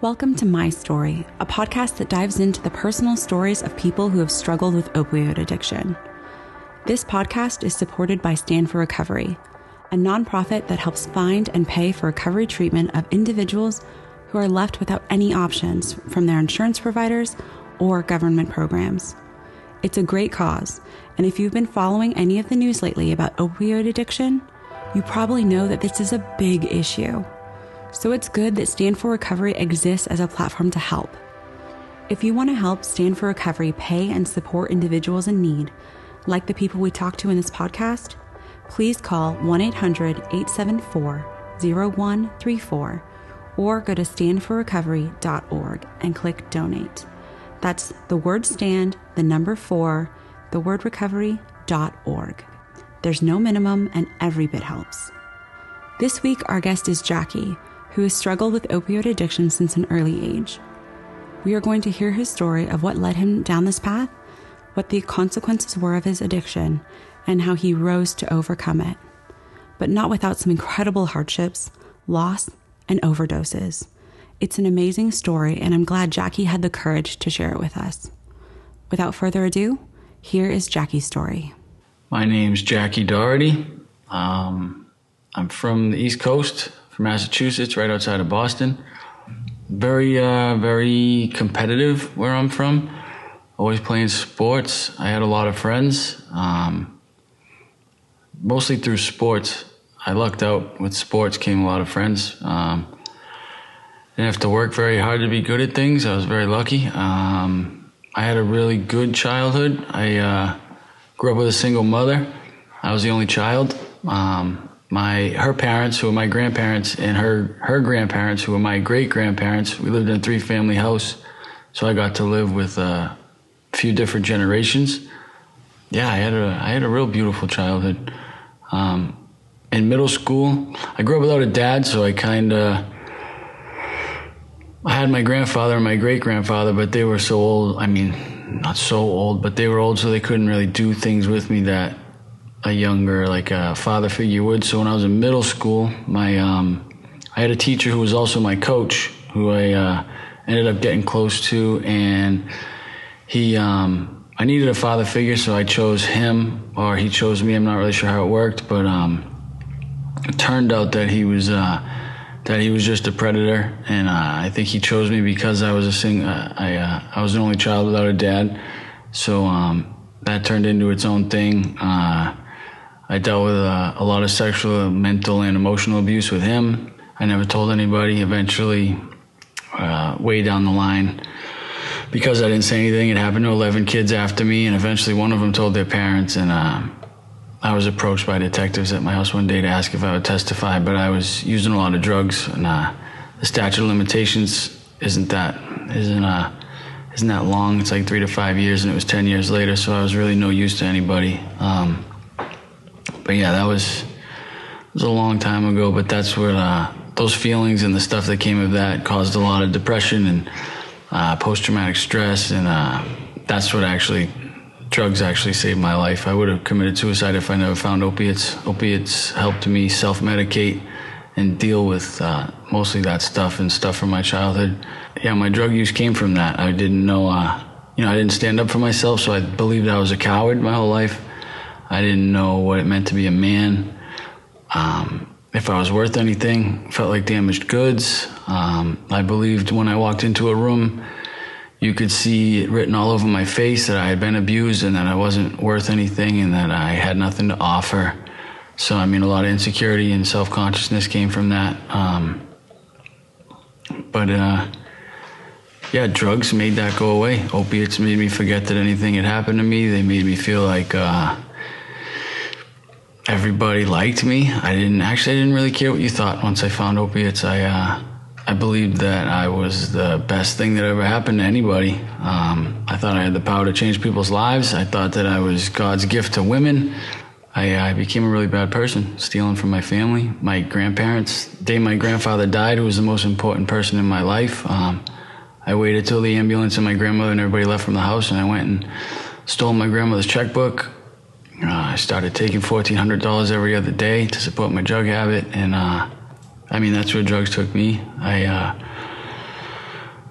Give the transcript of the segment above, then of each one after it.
Welcome to My Story, a podcast that dives into the personal stories of people who have struggled with opioid addiction. This podcast is supported by Stand 4 Recovery, a nonprofit that helps find and pay for recovery treatment of individuals who are left without any options from their insurance providers or government programs. It's a great cause, and if you've been following any of the news lately about opioid addiction, you probably know that this is a big issue. So it's good that Stand 4 Recovery exists as a platform to help. If you want to help Stand 4 Recovery pay and support individuals in need, like the people we talk to in this podcast, please call 1 800 874 0134 or go to stand4recovery.org and click donate. That's the word stand, the number four, the word recovery.org. There's no minimum and every bit helps. This week, our guest is Jackie who has struggled with opioid addiction since an early age. We are going to hear his story of what led him down this path, what the consequences were of his addiction, and how he rose to overcome it. But not without some incredible hardships, loss, and overdoses. It's an amazing story, and I'm glad Jackie had the courage to share it with us. Without further ado, here is Jackie's story. My name's Jackie Doherty. Um, I'm from the East Coast from Massachusetts, right outside of Boston. Very, uh, very competitive where I'm from. Always playing sports. I had a lot of friends, um, mostly through sports. I lucked out with sports, came a lot of friends. Um, didn't have to work very hard to be good at things. I was very lucky. Um, I had a really good childhood. I uh, grew up with a single mother. I was the only child. Um, my her parents, who were my grandparents, and her her grandparents, who were my great grandparents. We lived in a three family house, so I got to live with a few different generations. Yeah, I had a I had a real beautiful childhood. Um, in middle school, I grew up without a dad, so I kind of I had my grandfather and my great grandfather, but they were so old. I mean, not so old, but they were old, so they couldn't really do things with me that a younger like a father figure would. So when I was in middle school, my um, I had a teacher who was also my coach, who I uh, ended up getting close to, and he um, I needed a father figure, so I chose him, or he chose me. I'm not really sure how it worked, but um, it turned out that he was. Uh, that he was just a predator, and uh, I think he chose me because I was a sing. Uh, I uh, I was the only child without a dad, so um, that turned into its own thing. Uh, I dealt with uh, a lot of sexual, mental, and emotional abuse with him. I never told anybody. Eventually, uh, way down the line, because I didn't say anything, it happened to 11 kids after me, and eventually one of them told their parents. And uh, I was approached by detectives at my house one day to ask if I would testify, but I was using a lot of drugs, and uh, the statute of limitations isn't that isn't uh isn't that long. It's like three to five years, and it was 10 years later, so I was really no use to anybody. Um, but yeah, that was was a long time ago. But that's what uh, those feelings and the stuff that came of that caused a lot of depression and uh, post traumatic stress, and uh, that's what actually drugs actually saved my life. I would have committed suicide if I never found opiates. Opiates helped me self medicate and deal with uh, mostly that stuff and stuff from my childhood. Yeah, my drug use came from that. I didn't know, uh, you know, I didn't stand up for myself, so I believed I was a coward my whole life. I didn't know what it meant to be a man. Um, if I was worth anything, felt like damaged goods. Um, I believed when I walked into a room, you could see it written all over my face that I had been abused and that I wasn't worth anything and that I had nothing to offer. So, I mean, a lot of insecurity and self consciousness came from that. Um, but, uh, yeah, drugs made that go away. Opiates made me forget that anything had happened to me. They made me feel like, uh, everybody liked me. I didn't actually. I didn't really care what you thought. Once I found opiates, I uh, I believed that I was the best thing that ever happened to anybody. Um, I thought I had the power to change people's lives. I thought that I was God's gift to women. I, I became a really bad person, stealing from my family, my grandparents. The day my grandfather died, who was the most important person in my life. Um, I waited till the ambulance and my grandmother and everybody left from the house, and I went and stole my grandmother's checkbook, uh, I started taking $1,400 every other day to support my drug habit. And uh, I mean, that's where drugs took me. I, uh,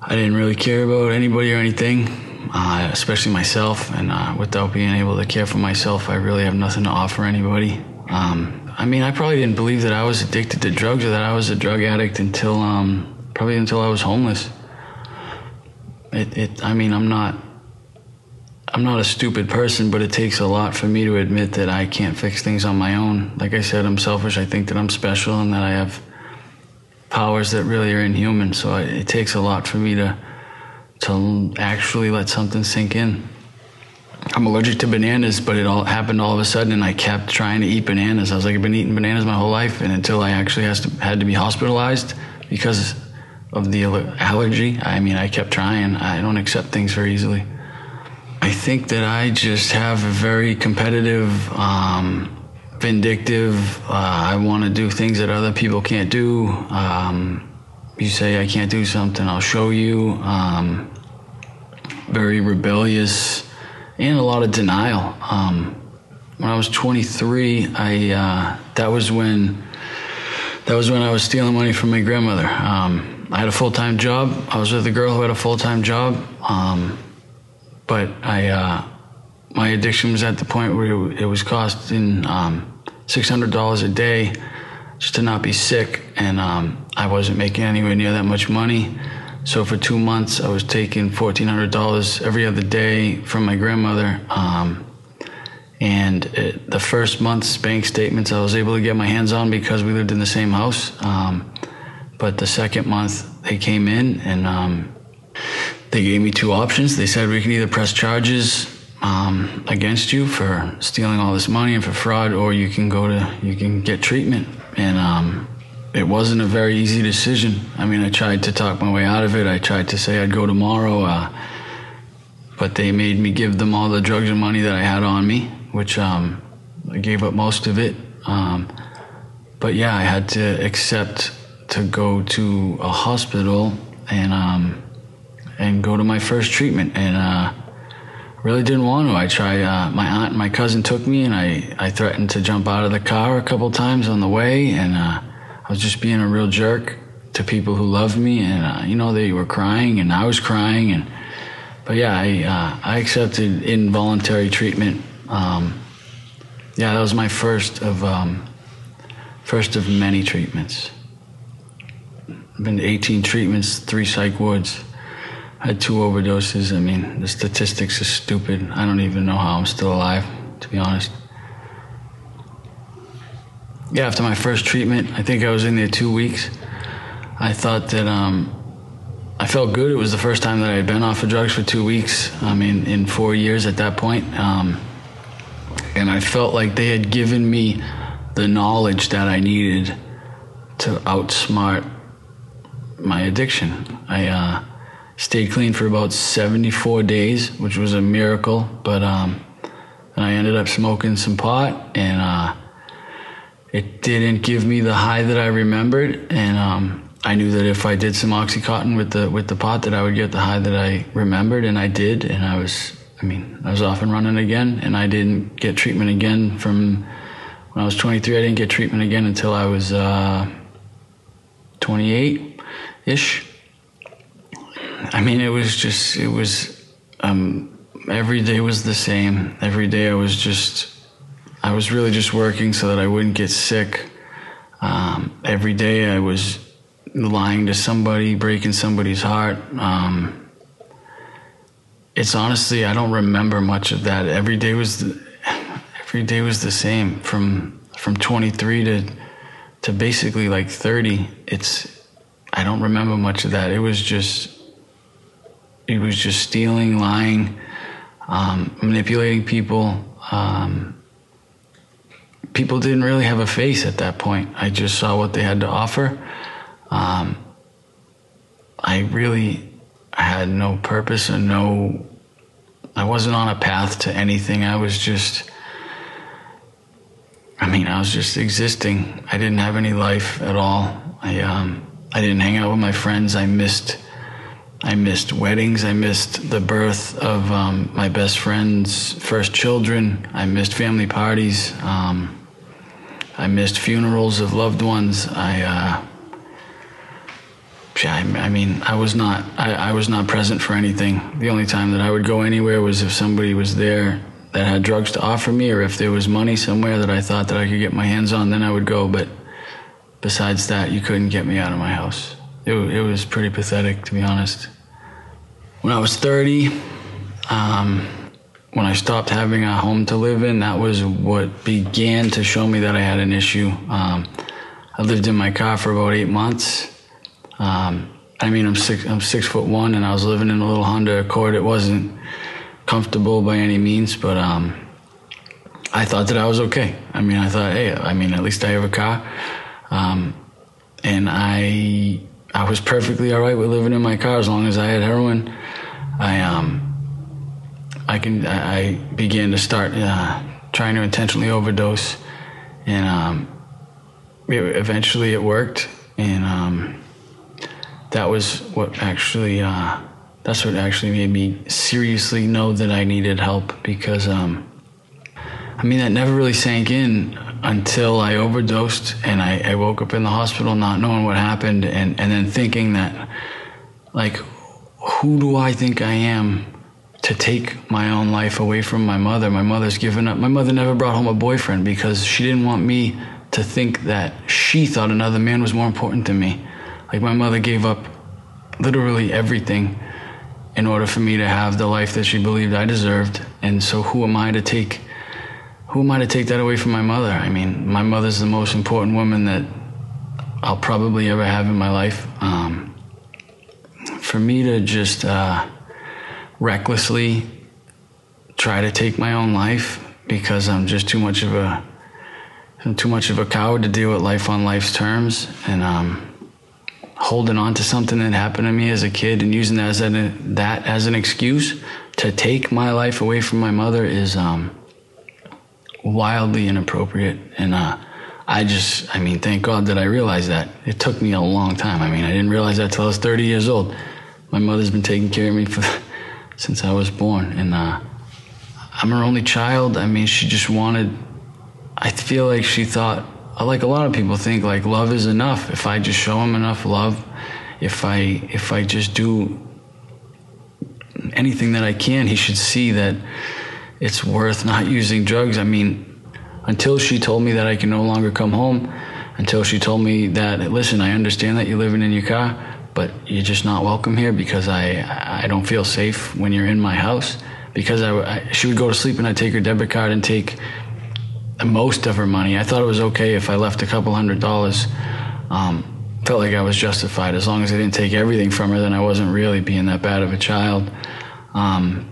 I didn't really care about anybody or anything, uh, especially myself. And uh, without being able to care for myself, I really have nothing to offer anybody. Um, I mean, I probably didn't believe that I was addicted to drugs or that I was a drug addict until um, probably until I was homeless. It, it, I mean, I'm not, I'm not a stupid person, but it takes a lot for me to admit that I can't fix things on my own. Like I said, I'm selfish. I think that I'm special and that I have powers that really are inhuman. So it, it takes a lot for me to, to actually let something sink in. I'm allergic to bananas, but it all happened all of a sudden, and I kept trying to eat bananas. I was like, I've been eating bananas my whole life, and until I actually has to, had to be hospitalized because of the allergy, I mean, I kept trying. I don't accept things very easily. I think that I just have a very competitive, um, vindictive. Uh, I want to do things that other people can't do. Um, you say I can't do something, I'll show you. Um, very rebellious and a lot of denial. Um, when I was 23, I uh, that was when that was when I was stealing money from my grandmother. Um, I had a full time job. I was with a girl who had a full time job, um, but I uh, my addiction was at the point where it, was costing um, six hundred dollars a day just to not be sick, and um, I wasn't making anywhere near that much money. So for two months, I was taking fourteen hundred dollars every other day from my grandmother. Um, and it, the first month's bank statements I was able to get my hands on because we lived in the same house. Um, but the second month they came in and um, they gave me two options. They said we can either press charges um, against you for stealing all this money and for fraud, or you can go to you can get treatment. And um, it wasn't a very easy decision. I mean, I tried to talk my way out of it. I tried to say I'd go tomorrow, uh, but they made me give them all the drugs and money that I had on me, which um, I gave up most of it. Um, but yeah, I had to accept to go to a hospital and um, and go to my first treatment, and uh, really didn't want to. I tried. Uh, my aunt and my cousin took me, and I I threatened to jump out of the car a couple times on the way, and uh, I was just being a real jerk to people who loved me, and uh, you know they were crying, and I was crying, and but yeah, I uh, I accepted involuntary treatment. Um, yeah, that was my first of um, first of many treatments. I've been to 18 treatments, three psych wards. Had two overdoses. I mean, the statistics are stupid. I don't even know how I'm still alive, to be honest yeah, after my first treatment, I think I was in there two weeks. I thought that um, I felt good. It was the first time that I had been off of drugs for two weeks. I mean, in four years at that point. Um, and I felt like they had given me the knowledge that I needed to outsmart my addiction. I uh, stayed clean for about 74 days, which was a miracle. But um, I ended up smoking some pot and. Uh, it didn't give me the high that I remembered, and um, I knew that if I did some oxycontin with the with the pot, that I would get the high that I remembered, and I did, and I was, I mean, I was off and running again, and I didn't get treatment again from when I was 23. I didn't get treatment again until I was uh, 28 ish. I mean, it was just, it was, um, every day was the same. Every day I was just I was really just working so that I wouldn't get sick. Um, every day I was lying to somebody, breaking somebody's heart. Um, it's honestly I don't remember much of that. Every day was the, every day was the same from from 23 to to basically like 30. It's I don't remember much of that. It was just it was just stealing, lying, um, manipulating people. Um, people didn't really have a face at that point. I just saw what they had to offer. Um, I really had no purpose and no, I wasn't on a path to anything. I was just, I mean, I was just existing. I didn't have any life at all. I, um, I didn't hang out with my friends. I missed, I missed weddings. I missed the birth of um, my best friend's first children. I missed family parties. Um, I missed funerals of loved ones. I, uh, I mean, I was not, I, I was not present for anything. The only time that I would go anywhere was if somebody was there that had drugs to offer me, or if there was money somewhere that I thought that I could get my hands on, then I would go. But besides that, you couldn't get me out of my house. It, it was pretty pathetic, to be honest. When I was 30, um, when I stopped having a home to live in, that was what began to show me that I had an issue. Um, I lived in my car for about eight months. Um, I mean, I'm six, I'm six foot one, and I was living in a little Honda Accord. It wasn't comfortable by any means, but um, I thought that I was okay. I mean, I thought, hey, I mean, at least I have a car, um, and I I was perfectly all right with living in my car as long as I had heroin. I um I can I began to start uh, trying to intentionally overdose, and um, it, eventually it worked, and um, that was what actually uh, that's what actually made me seriously know that I needed help because um, I mean that never really sank in until I overdosed and I, I woke up in the hospital not knowing what happened and, and then thinking that like who do I think I am to take my own life away from my mother. My mother's given up. My mother never brought home a boyfriend because she didn't want me to think that she thought another man was more important than me. Like my mother gave up literally everything in order for me to have the life that she believed I deserved. And so who am I to take who am I to take that away from my mother? I mean, my mother's the most important woman that I'll probably ever have in my life. Um, for me to just uh, recklessly try to take my own life because I'm just too much of a I'm too much of a coward to deal with life on life's terms and um, holding on to something that happened to me as a kid and using that as an, that as an excuse to take my life away from my mother is um, wildly inappropriate and uh, I just I mean thank God that I realized that it took me a long time I mean I didn't realize that till I was 30 years old my mother's been taking care of me for since I was born. And uh, I'm her only child. I mean, she just wanted, I feel like she thought, like a lot of people think, like love is enough. If I just show him enough love, if I, if I just do anything that I can, he should see that it's worth not using drugs. I mean, until she told me that I can no longer come home, until she told me that, listen, I understand that you're living in your car but you're just not welcome here because I I don't feel safe when you're in my house because I, I, she would go to sleep and I'd take her debit card and take most of her money. I thought it was okay if I left a couple hundred dollars. Um, felt like I was justified as long as I didn't take everything from her. Then I wasn't really being that bad of a child. Um,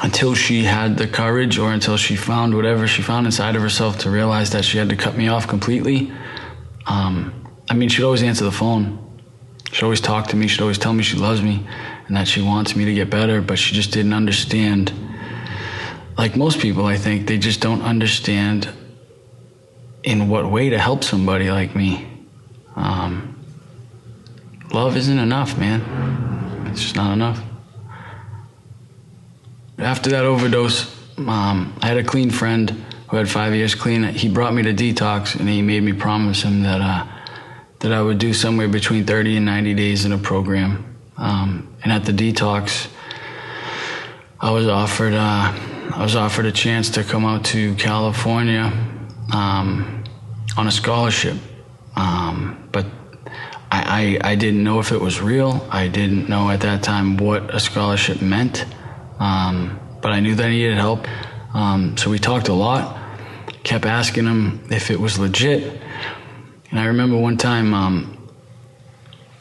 until she had the courage or until she found whatever she found inside of herself to realize that she had to cut me off completely. Um, I mean, she'd always answer the phone She'd always talk to me. She'd always tell me she loves me and that she wants me to get better, but she just didn't understand. Like most people, I think, they just don't understand in what way to help somebody like me. Um, love isn't enough, man. It's just not enough. After that overdose, um, I had a clean friend who had five years clean. He brought me to detox and he made me promise him that uh, that I would do somewhere between 30 and 90 days in a program. Um, and at the detox, I was offered uh, I was offered a chance to come out to California um, on a scholarship, um, but I, I, I, didn't know if it was real. I didn't know at that time what a scholarship meant, um, but I knew that I needed help. Um, so we talked a lot. Kept asking him if it was legit and I remember one time, um,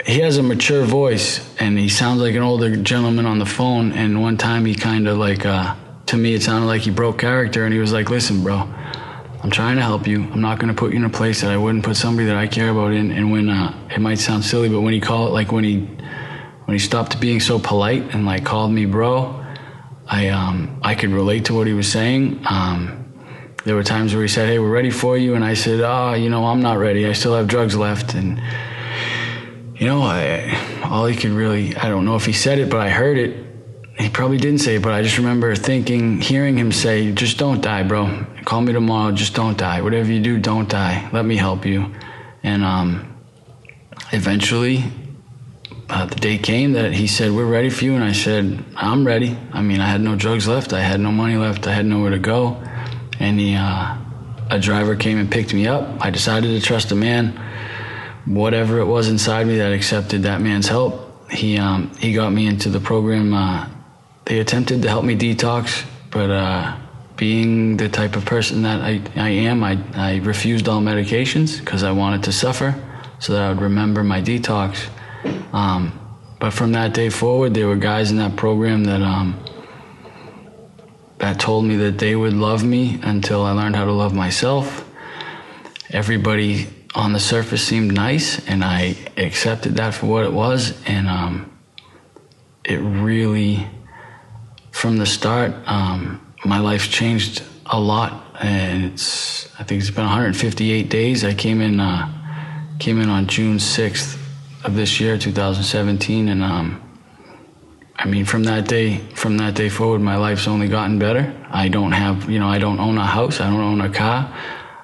he has a mature voice and he sounds like an older gentleman on the phone. And one time he kind of like, uh, to me, it sounded like he broke character and he was like, listen, bro, I'm trying to help you. I'm not going to put you in a place that I wouldn't put somebody that I care about in. And when, uh, it might sound silly, but when he called, like when he, when he stopped being so polite and like called me bro, I, um, I could relate to what he was saying. Um, there were times where he said, "Hey, we're ready for you," and I said, "Oh, you know, I'm not ready. I still have drugs left." And you know, I all he could really—I don't know if he said it, but I heard it. He probably didn't say it, but I just remember thinking, hearing him say, "Just don't die, bro. Call me tomorrow. Just don't die. Whatever you do, don't die. Let me help you." And um, eventually, uh, the day came that he said, We're ready for you. And I said, I'm ready. I mean, I had no drugs left. I had no money left. I had nowhere to go. And he, uh, a driver came and picked me up. I decided to trust a man. Whatever it was inside me that accepted that man's help, he, um, he got me into the program. Uh, they attempted to help me detox, but uh, being the type of person that I, I am, I, I refused all medications because I wanted to suffer so that I would remember my detox. Um, but from that day forward, there were guys in that program that um, that told me that they would love me until I learned how to love myself. Everybody on the surface seemed nice, and I accepted that for what it was. And um, it really, from the start, um, my life changed a lot. And it's, I think it's been 158 days. I came in, uh, came in on June 6th of this year, 2017, and um, I mean, from that day, from that day forward, my life's only gotten better. I don't have, you know, I don't own a house. I don't own a car.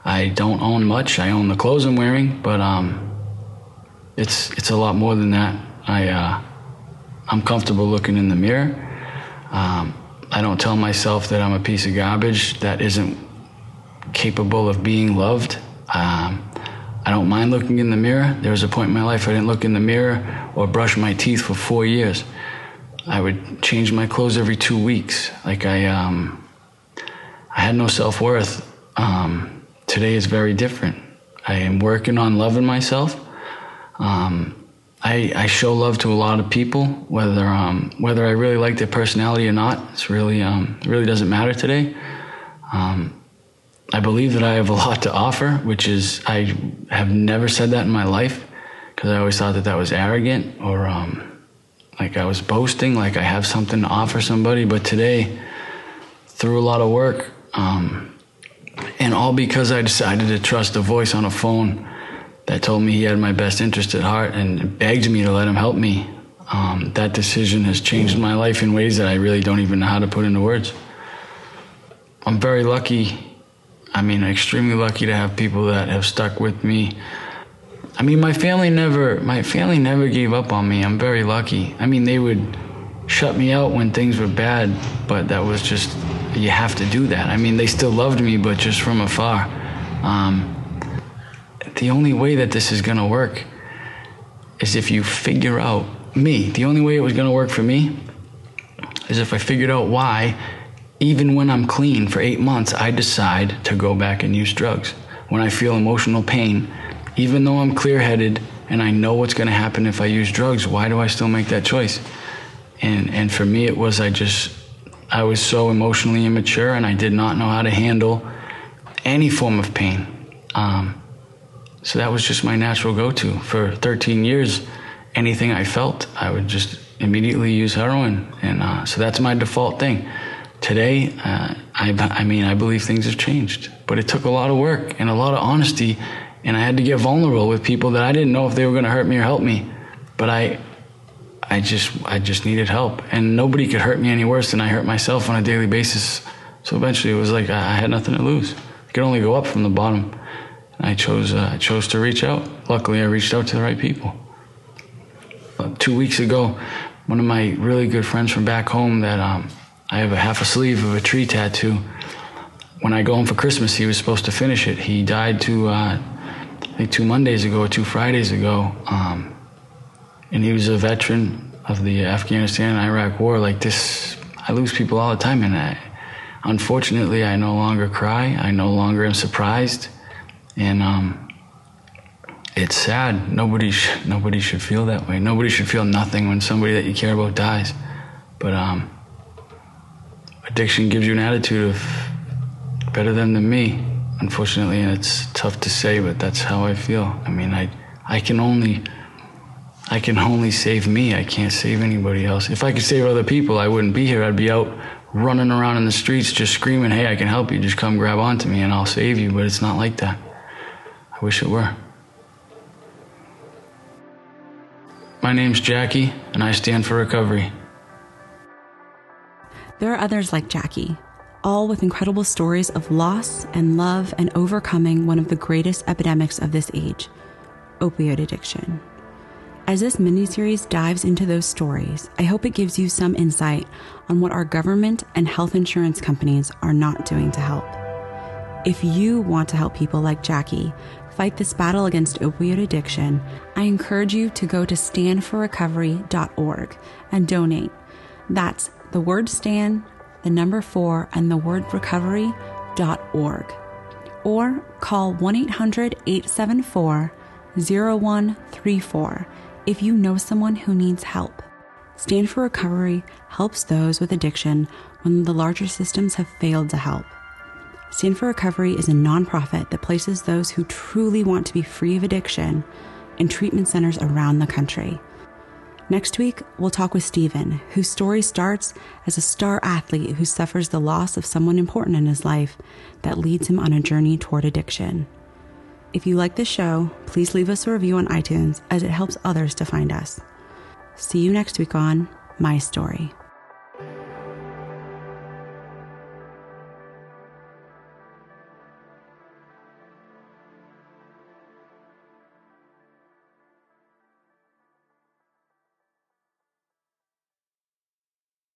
I don't own much. I own the clothes I'm wearing, but um, it's it's a lot more than that. I uh, I'm comfortable looking in the mirror. Um, I don't tell myself that I'm a piece of garbage that isn't capable of being loved. Um, I don't mind looking in the mirror. There was a point in my life I didn't look in the mirror or brush my teeth for four years. I would change my clothes every two weeks. Like I, um, I had no self worth. Um, today is very different. I am working on loving myself. Um, I, I, show love to a lot of people, whether um, whether I really like their personality or not. It's really um, really doesn't matter today. Um, I believe that I have a lot to offer, which is I have never said that in my life because I always thought that that was arrogant or um, like I was boasting, like I have something to offer somebody. But today, through a lot of work, um, and all because I decided to trust a voice on a phone that told me he had my best interest at heart and begged me to let him help me. Um, that decision has changed my life in ways that I really don't even know how to put into words. I'm very lucky I mean, extremely lucky to have people that have stuck with me. I mean, my family never, my family never gave up on me. I'm very lucky. I mean, they would shut me out when things were bad, but that was just, you have to do that. I mean, they still loved me, but just from afar. Um, the only way that this is to work is if you figure out me. The only way it was to work for me is if I figured out why even when I'm clean for eight months, I decide to go back and use drugs. When I feel emotional pain, even though I'm clear headed and I know what's going to happen if I use drugs, why do I still make that choice? And, and for me, it was I just, I was so emotionally immature and I did not know how to handle any form of pain. Um, so that was just my natural go to. For 13 years, anything I felt, I would just immediately use heroin. And uh, so that's my default thing. Today, uh, I, I mean, I believe things have changed, but it took a lot of work and a lot of honesty, and I had to get vulnerable with people that I didn't know if they were going to hurt me or help me, but I, I just, I just needed help, and nobody could hurt me any worse than I hurt myself on a daily basis. So eventually, it was like I had nothing to lose. I could only go up from the bottom. I chose, uh, I chose to reach out. Luckily, I reached out to the right people. Uh, two weeks ago, one of my really good friends from back home that um, I have a half a sleeve of a tree tattoo. When I go home for Christmas, he was supposed to finish it. He died two, uh, I think two Mondays ago or two Fridays ago. Um, and he was a veteran of the Afghanistan and Iraq war. Like this, I lose people all the time. And I, unfortunately, I no longer cry. I no longer am surprised. And, um, it's sad. Nobody, sh- nobody should feel that way. Nobody should feel nothing when somebody that you care about dies. But, um, addiction gives you an attitude of better them than me. Unfortunately, and it's tough to say, but that's how I feel. I mean, I I can only I can only save me. I can't save anybody else. If I could save other people, I wouldn't be here. I'd be out running around in the streets just screaming, "Hey, I can help you. Just come grab onto me and I'll save you." But it's not like that. I wish it were. My name's Jackie, and I stand for recovery. There are others like Jackie, all with incredible stories of loss and love and overcoming one of the greatest epidemics of this age opioid addiction. As this miniseries dives into those stories, I hope it gives you some insight on what our government and health insurance companies are not doing to help. If you want to help people like Jackie fight this battle against opioid addiction, I encourage you to go to stand4recovery.org and donate. That's the word stand, the number four, and the word recovery.org. Or call 1 800 874 0134 if you know someone who needs help. Stand 4 Recovery helps those with addiction when the larger systems have failed to help. Stand 4 Recovery is a nonprofit that places those who truly want to be free of addiction in treatment centers around the country. Next week, we'll talk with Stephen, whose story starts as a star athlete who suffers the loss of someone important in his life that leads him on a journey toward addiction. If you like this show, please leave us a review on iTunes as it helps others to find us. See you next week on My Story.